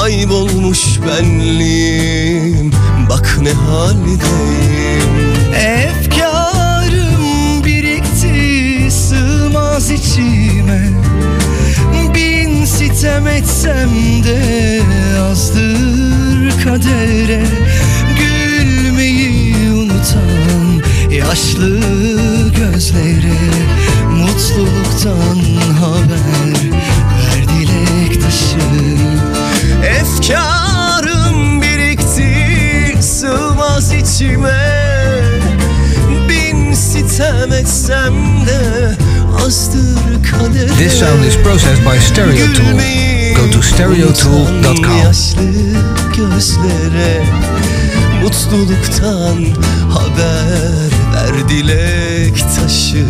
Kaybolmuş benliğim. Bak ne haldeyim. Efkarım birikti sığmaz içime. Bin sitem etsem de azdır kadere. Gülmeyi unutan yaşlı gözlere Mutluluktan haber içime Bin sitem etsem de azdır kadere This sound is processed by Stereo Tool. Go to stereotool.com. Yaşlı gözlere mutluluktan haber ver dilek taşı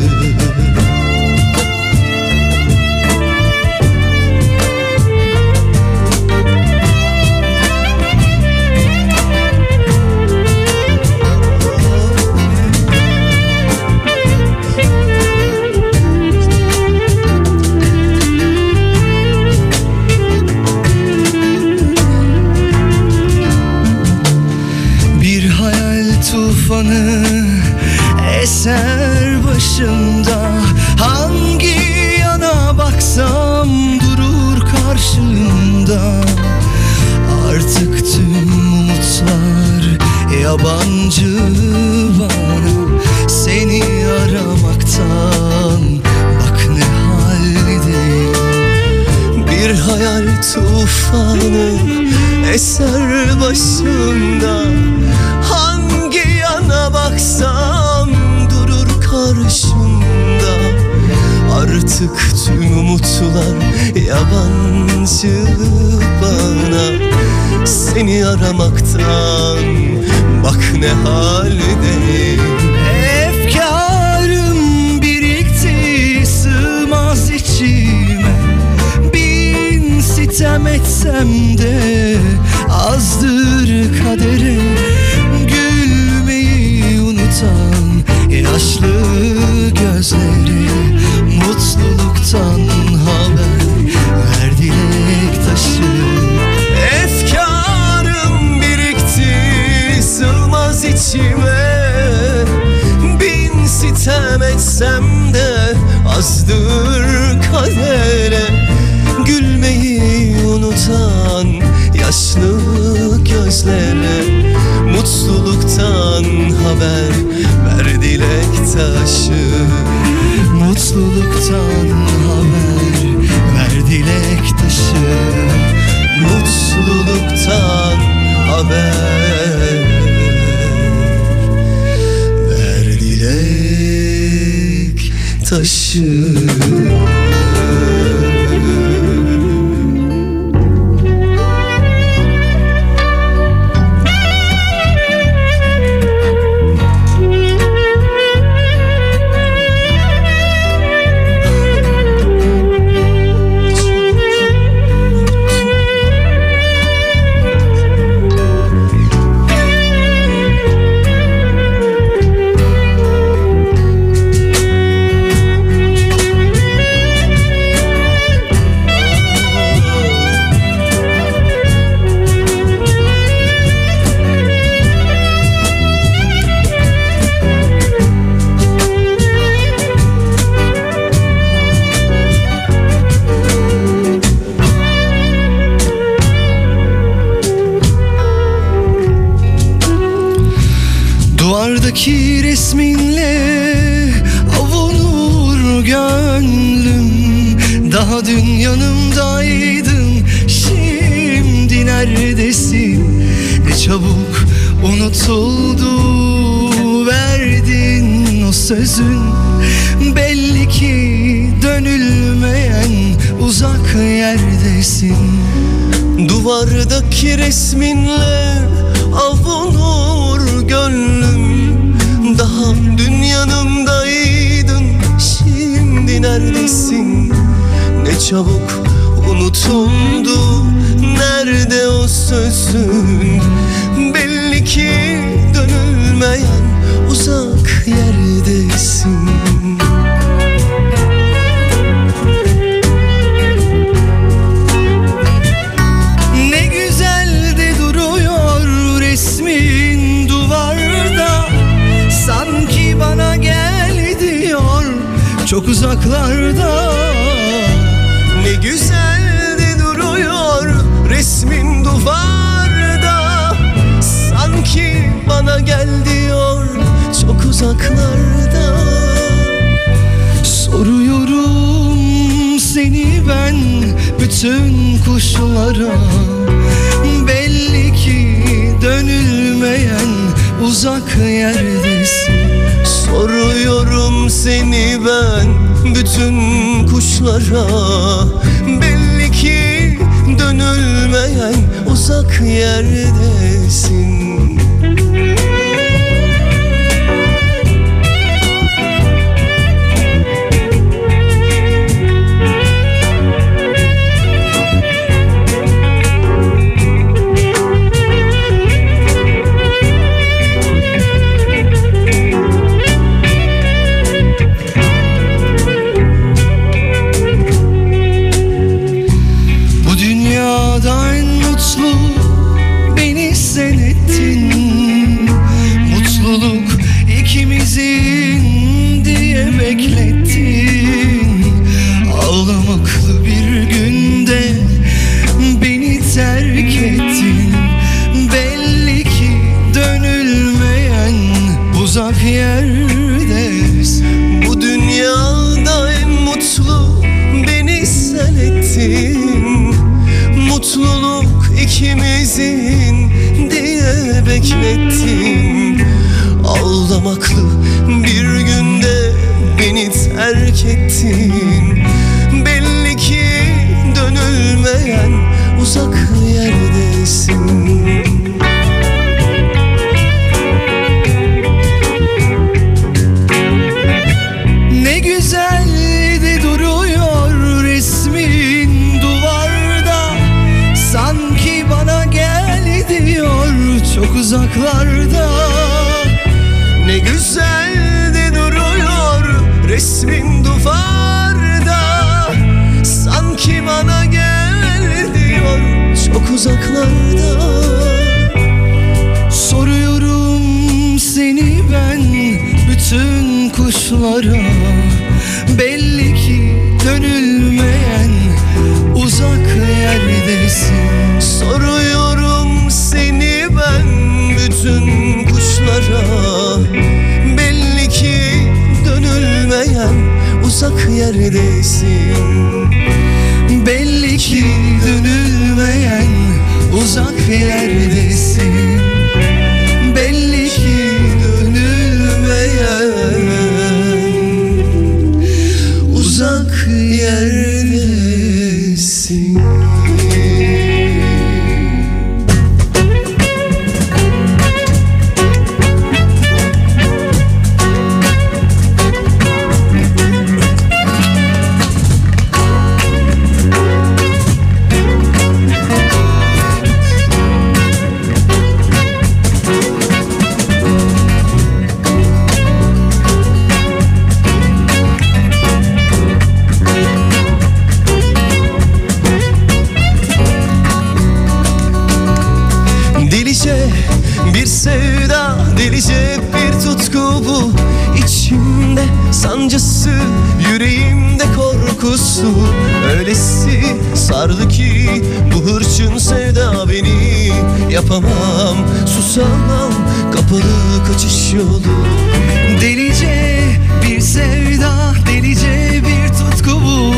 etsem de azdır kadere. Gülmeyi unutan yaşlı gözleri Mutluluktan haber ver dilek taşı. Efkarım birikti sığmaz içime. Bin sitem etsem de azdır kadere gözlere Mutluluktan haber ver dilek taşı. Mutluluktan haber ver dilek taşı. Mutluluktan haber ver dilek taşı Duvardaki resminle avunur gönlüm. Daha dün yanımdaydın şimdi neredesin? Ne çabuk unutuldu Nerede o sözün? Belli ki dönülmeyen uzak yerdesin uzaklarda. Ne güzel de duruyor resmin duvarda. Sanki bana gel diyor çok uzaklarda. Soruyorum seni ben bütün kuşlara. Belli ki dönülmeyen uzak yerdesin seni ben bütün kuşlara Belli ki dönülmeyen uzak yerdesin Mutluluk ikimizin diye beklettin. Ağlamaklı bir günde beni terk ettin. Belli ki dönülmeyen uzak yerdesin uzaklarda. Soruyorum seni ben bütün kuşlara? Belli ki dönülmeyen uzak yerdesin. Soruyorum seni ben bütün kuşlara? Belli ki dönülmeyen uzak yerdesin. Belli ki dönülmeyen uzak yerdesin bu hırçın sevda beni Yapamam, susamam, kapalı kaçış yolu. Delice bir sevda, delice bir tutku bu.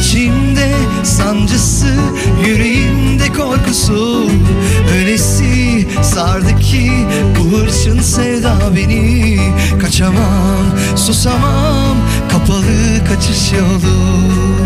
İçimde sancısı, yüreğimde korkusu. Öylesi sardı ki bu hırçın sevda beni. Kaçamam, susamam, kapalı kaçış yolu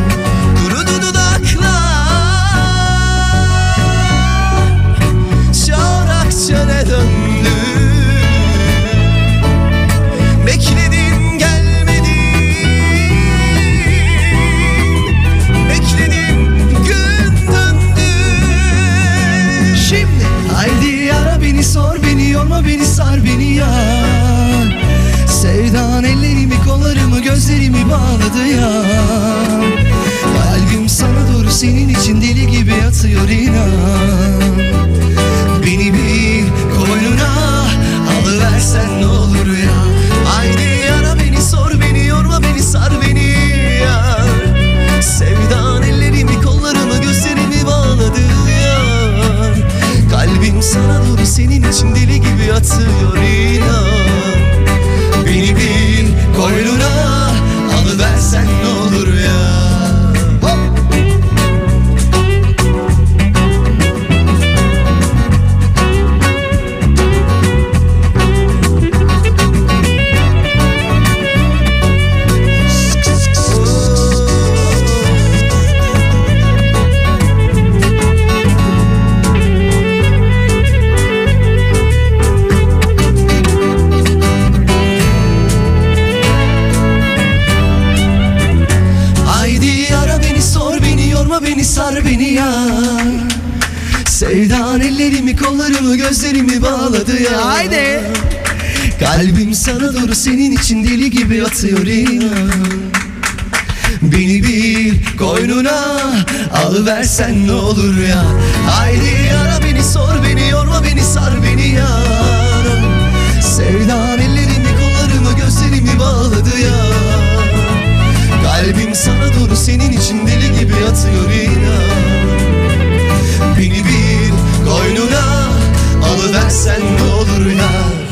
gözlerimi bağladı ya? Kalbim sana doğru senin için deli gibi atıyor inan inan Beni bir koynuna alıversen ne olur ya. Haydi ara beni sor beni yorma beni sar beni ya Sevdan ellerimi kollarımı gözlerimi bağladı ya. Kalbim sana doğru senin için deli gibi atıyor inan. Beni bir koynuna alıversen ne olur ya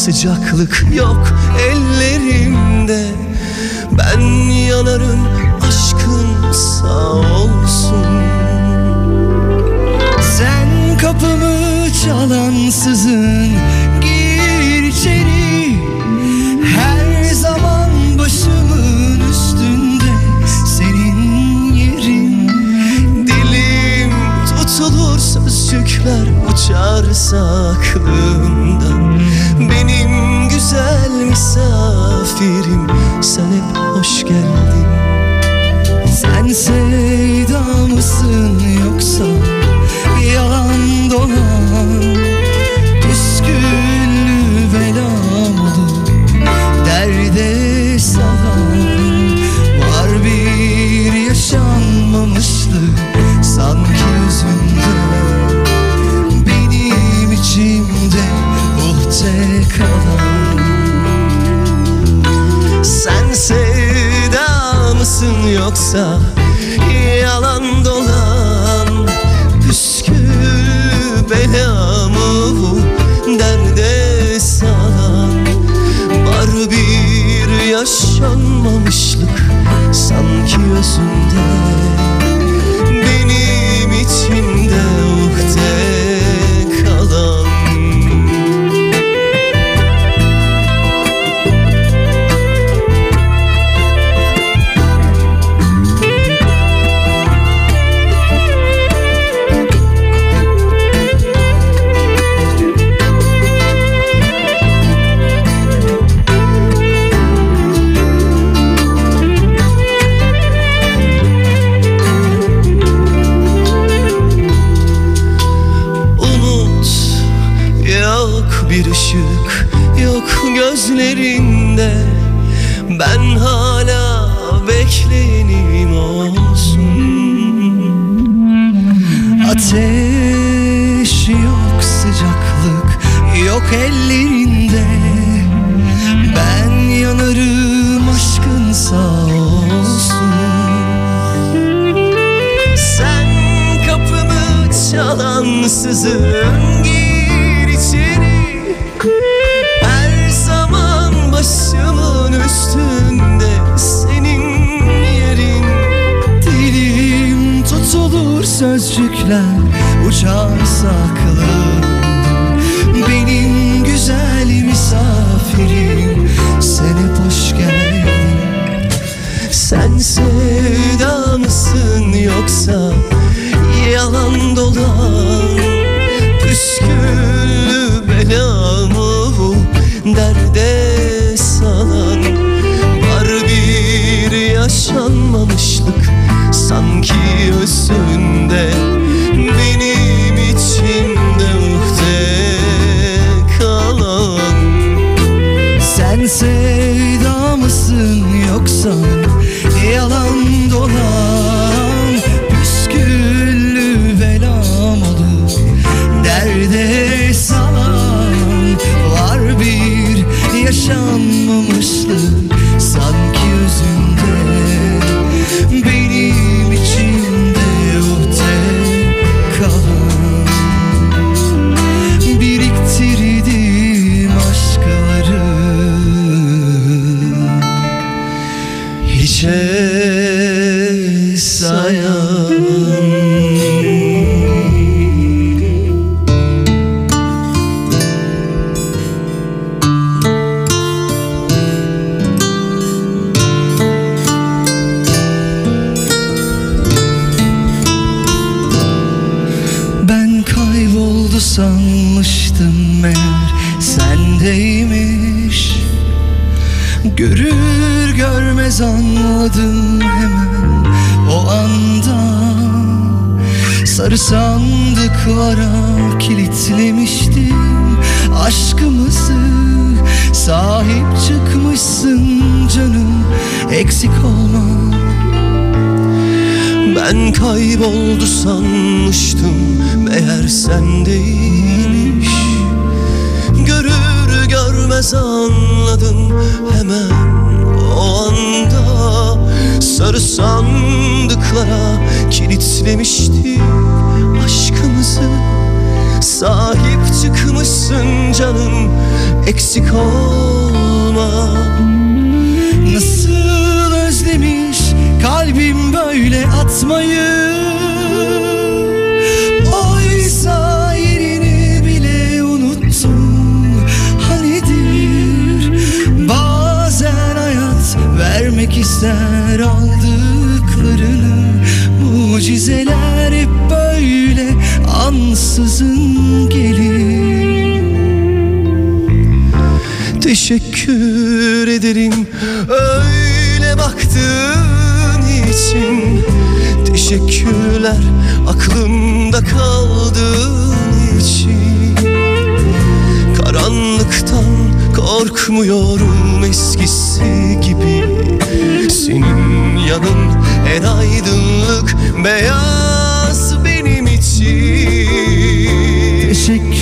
sıcaklık yok ellerimde. Ben yanarım aşkın sağ olsun. Sen kapımı çalansızın gir içeri. Her zaman başımın üstünde senin yerin. Dilim tutulur sözcükler uçarsa aklımdan Benim güzel misafirim sen hep hoş geldin. Sen yoksa yalan dolan Püskül belamı derde salan. Var bir yaşanmamışlık sanki özünde tutulur sözcükler uçarsa aklım Benim güzel misafirim sen hep hoş geldin. Sen sevda mısın yoksa yalan dolan? Püsküllü bela mı bu derde salan? Var bir yaşanmamışlık sanki özünde Benim içimde uhde kalan. Sen sevda mısın yoksa sanmıştım meğer sendeymiş Görür görmez anladım hemen o anda. Sarı sandıklara kilitlemiştim aşkımızı. Sahip çıkmışsın canım eksik olma. Nasıl özlemiş kalbim böyle atmayı ister aldıklarını Mucizeler hep böyle ansızın gelir. Teşekkür ederim öyle baktığın için. Teşekkürler aklımda kaldığın için. Karanlıktan korkmuyorum eskisi gibi Senin yanın en aydınlık beyaz benim için. Teşekkür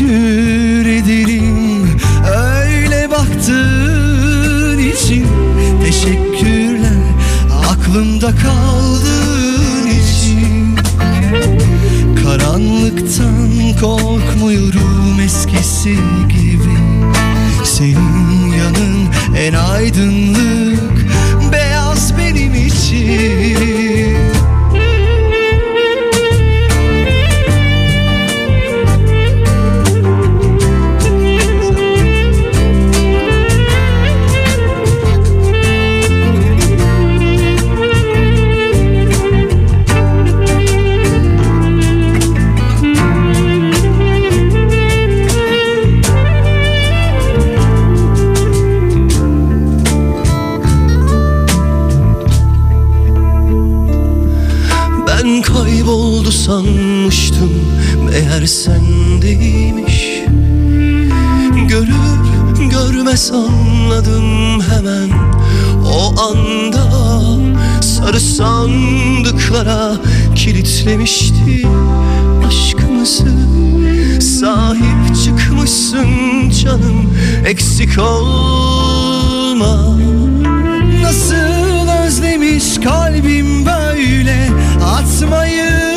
Sarı sandıklara kilitlemişti aşkımızı. Sahip çıkmışsın canım eksik olma. Nasıl özlemiş kalbim böyle? Atmayı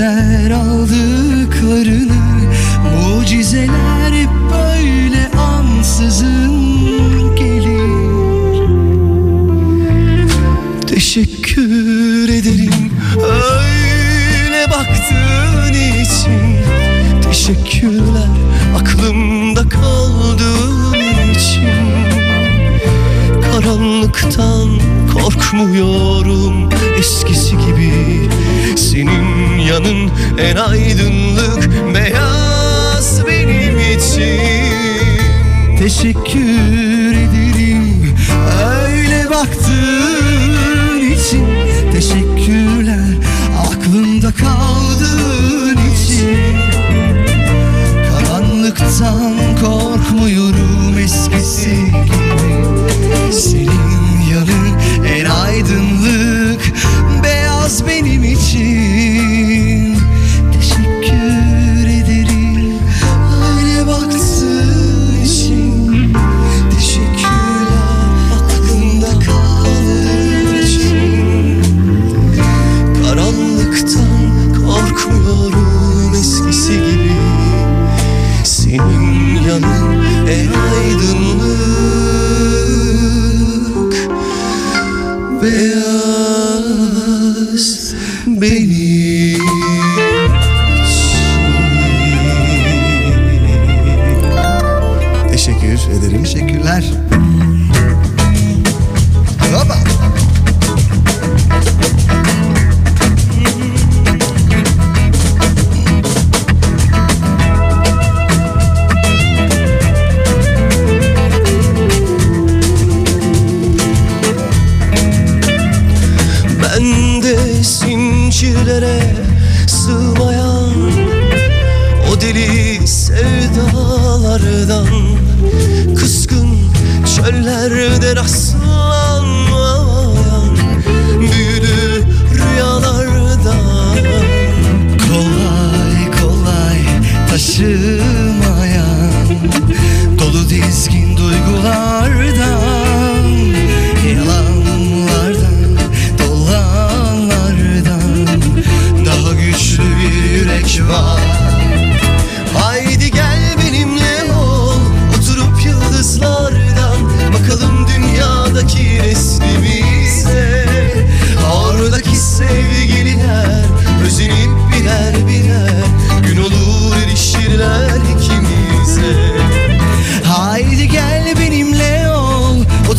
ister aldıklarını Mucizeler hep böyle ansızın gelir. Teşekkür ederim öyle baktığın Teşekkürler aklımda kaldığın için. Karanlıktan korkmuyorum eskisi gibi. Senin yanın en aydınlık beyaz benim için. Teşekkür ederim öyle baktığın için. Teşekkürler aklımda kaldığın için. Karanlıktan korkmuyorum eskisi gibi. Senin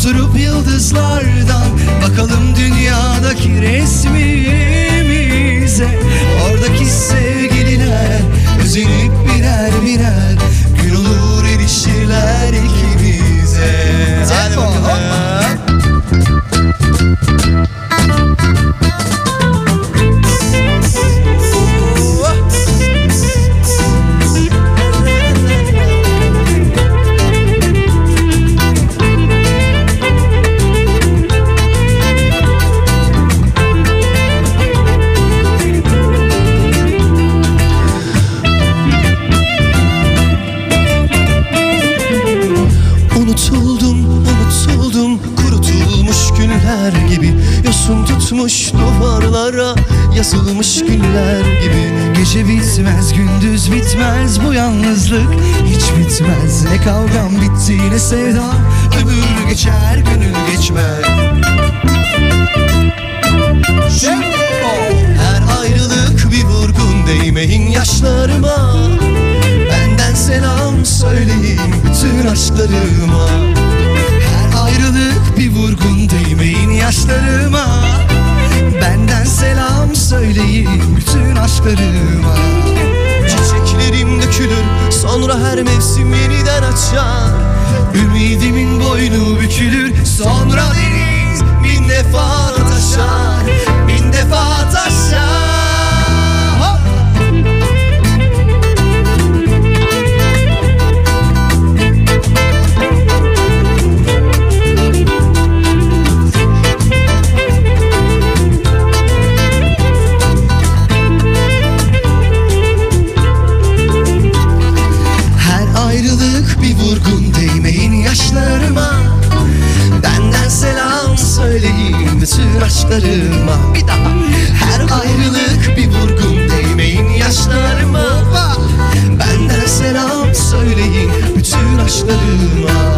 Oturup yıldızlardan Bakalım dünyadaki resmimize. Oradaki sevgililer Özenip birer birer Gün olur erişirler ikimize. Hadi bakalım bitmez Ne kavgam bitti ne sevdam ömür geçer gönül geçmez. Her ayrılık bir vurgun değmeyin yaşlarıma. Benden selam söyleyin bütün aşklarıma. Her ayrılık bir vurgun değmeyin yaşlarıma. Benden selam söyleyin bütün aşklarıma dökülür sonra her mevsim yeniden açar. Ümidimin boynu bükülür. Sonra deniz bin defa taşar yaşlarıma. Bir daha. Her ayrılık bir vurgun değmeyin yaşlarıma. Benden selam söyleyin bütün aşklarıma.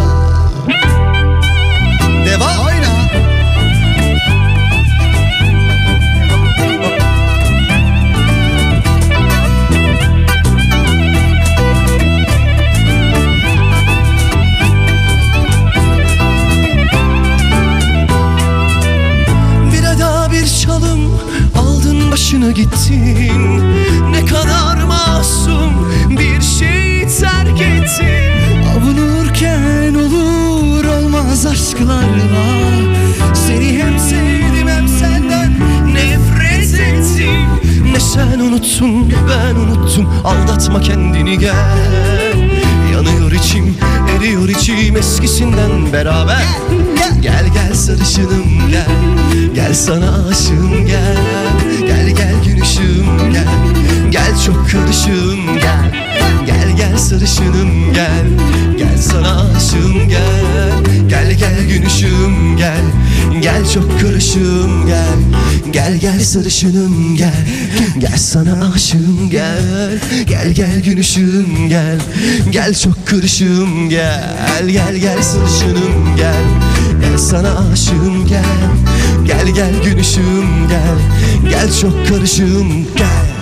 Gel. Yanıyor içim eriyor içim eskisinden beraber. Gel gel sarışınım gel. Gel sana aşığım gel. Gel gel gün gel. Gel çok karışığım gel. Gel gel sarışınım gel. Gel sana aşığım gel Gel gel gün gel. Gel çok karışığım gel. Gel gel sarışınım gel. Gel sana aşığım gel. Gel gel gün gel. Gel çok karışığım gel. Gel gel sarışınım gel. Gel sana aşığım gel. Gel gel gün gel. Gel çok karışığım gel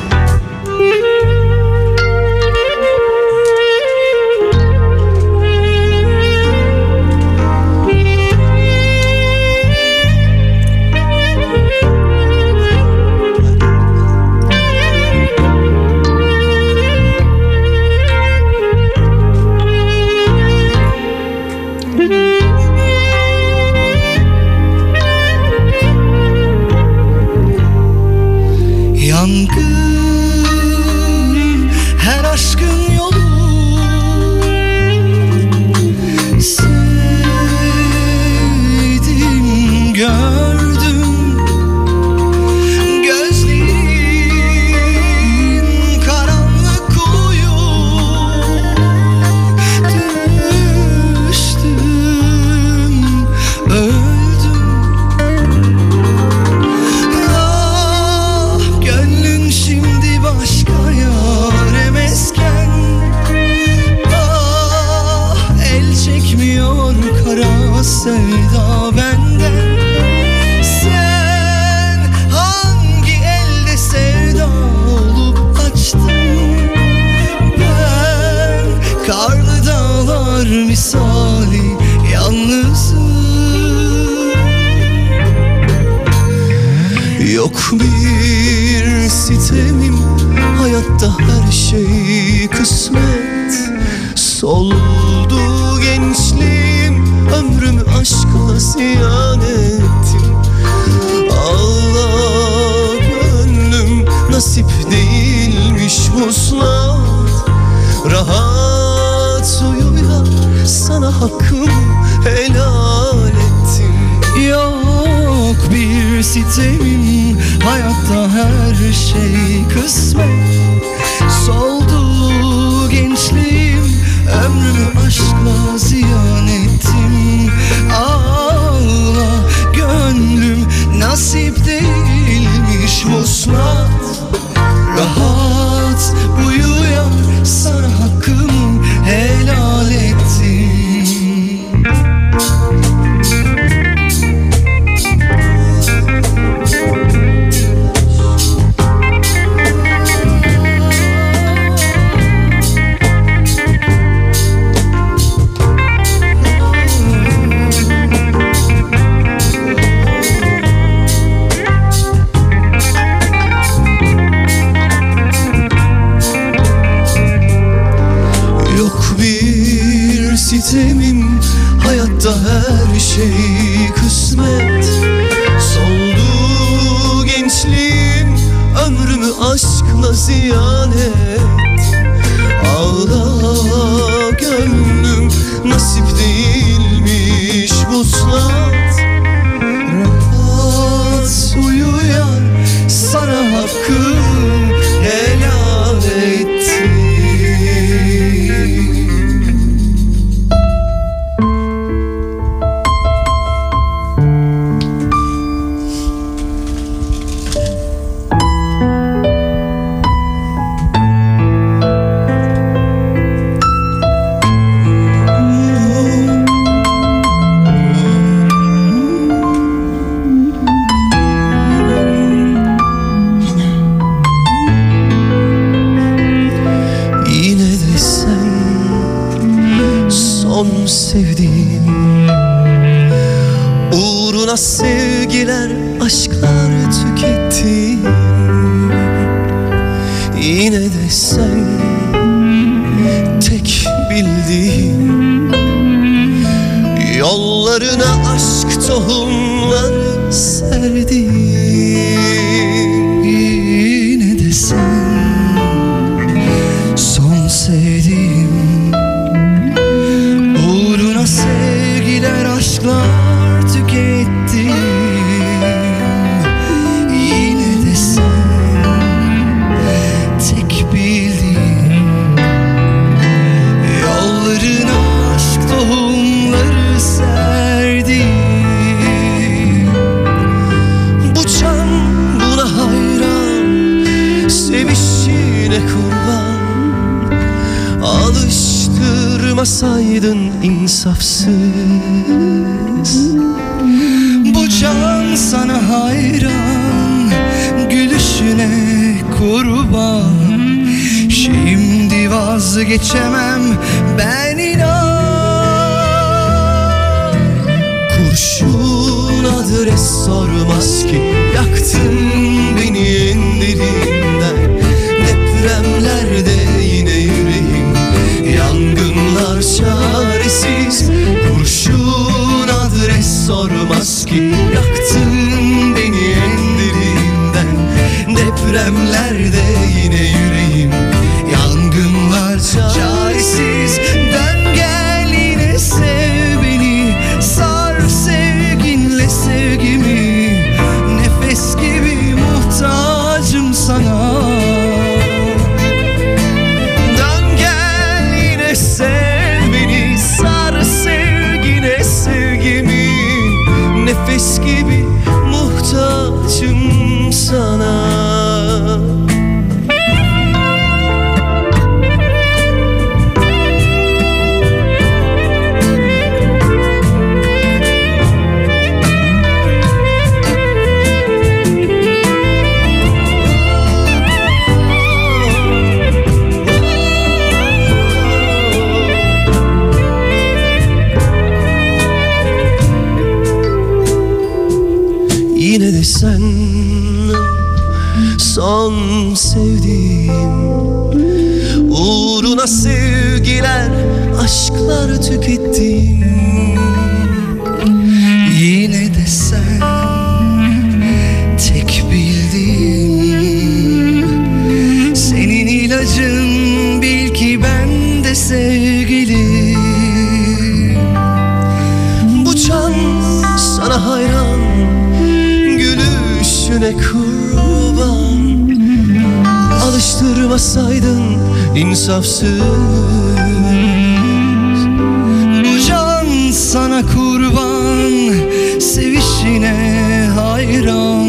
her şey kısmet. Soldu gençliğim Ömrümü aşkla ziyan ettim. Allah gönlüm Nasip değilmiş muslat Rahat uyuyan Sana hakkımı Nasip değilmiş son sevdiğim. Uğruna sevgiler, aşklar tükettim Yine Alıştırmasaydın insafsız. Bu can sana kurban Sevişine hayran.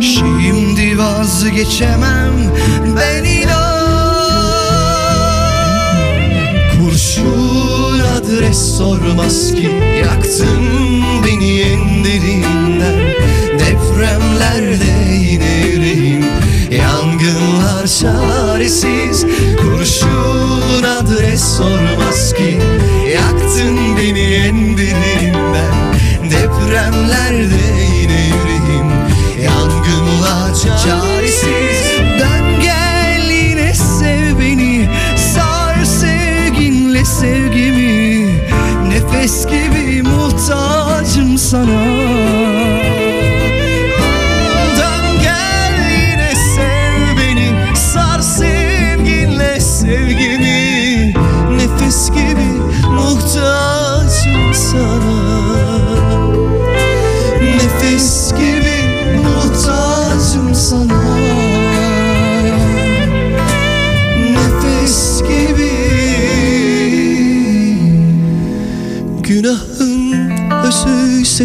Şimdi vazgeçemem ben inan. Kurşun adres sormaz ki Yaktın beni en derinden. Depremlerde yine Yangınlar çaresiz Kurşun adres sormaz ki. Yaktın beni en derinden Depremlerde yine yüreğim. Yangınlar çaresiz Dön gel yine sev beni. Sar sevginle sevgimi. Nefes gibi muhtacım sana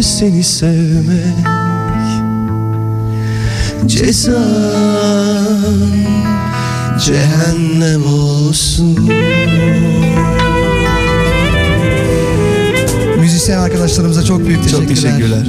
özüyse seni sevmek Cezan. Cehennem olsun. Müzisyen arkadaşlarımıza çok büyük Çok teşekkürler.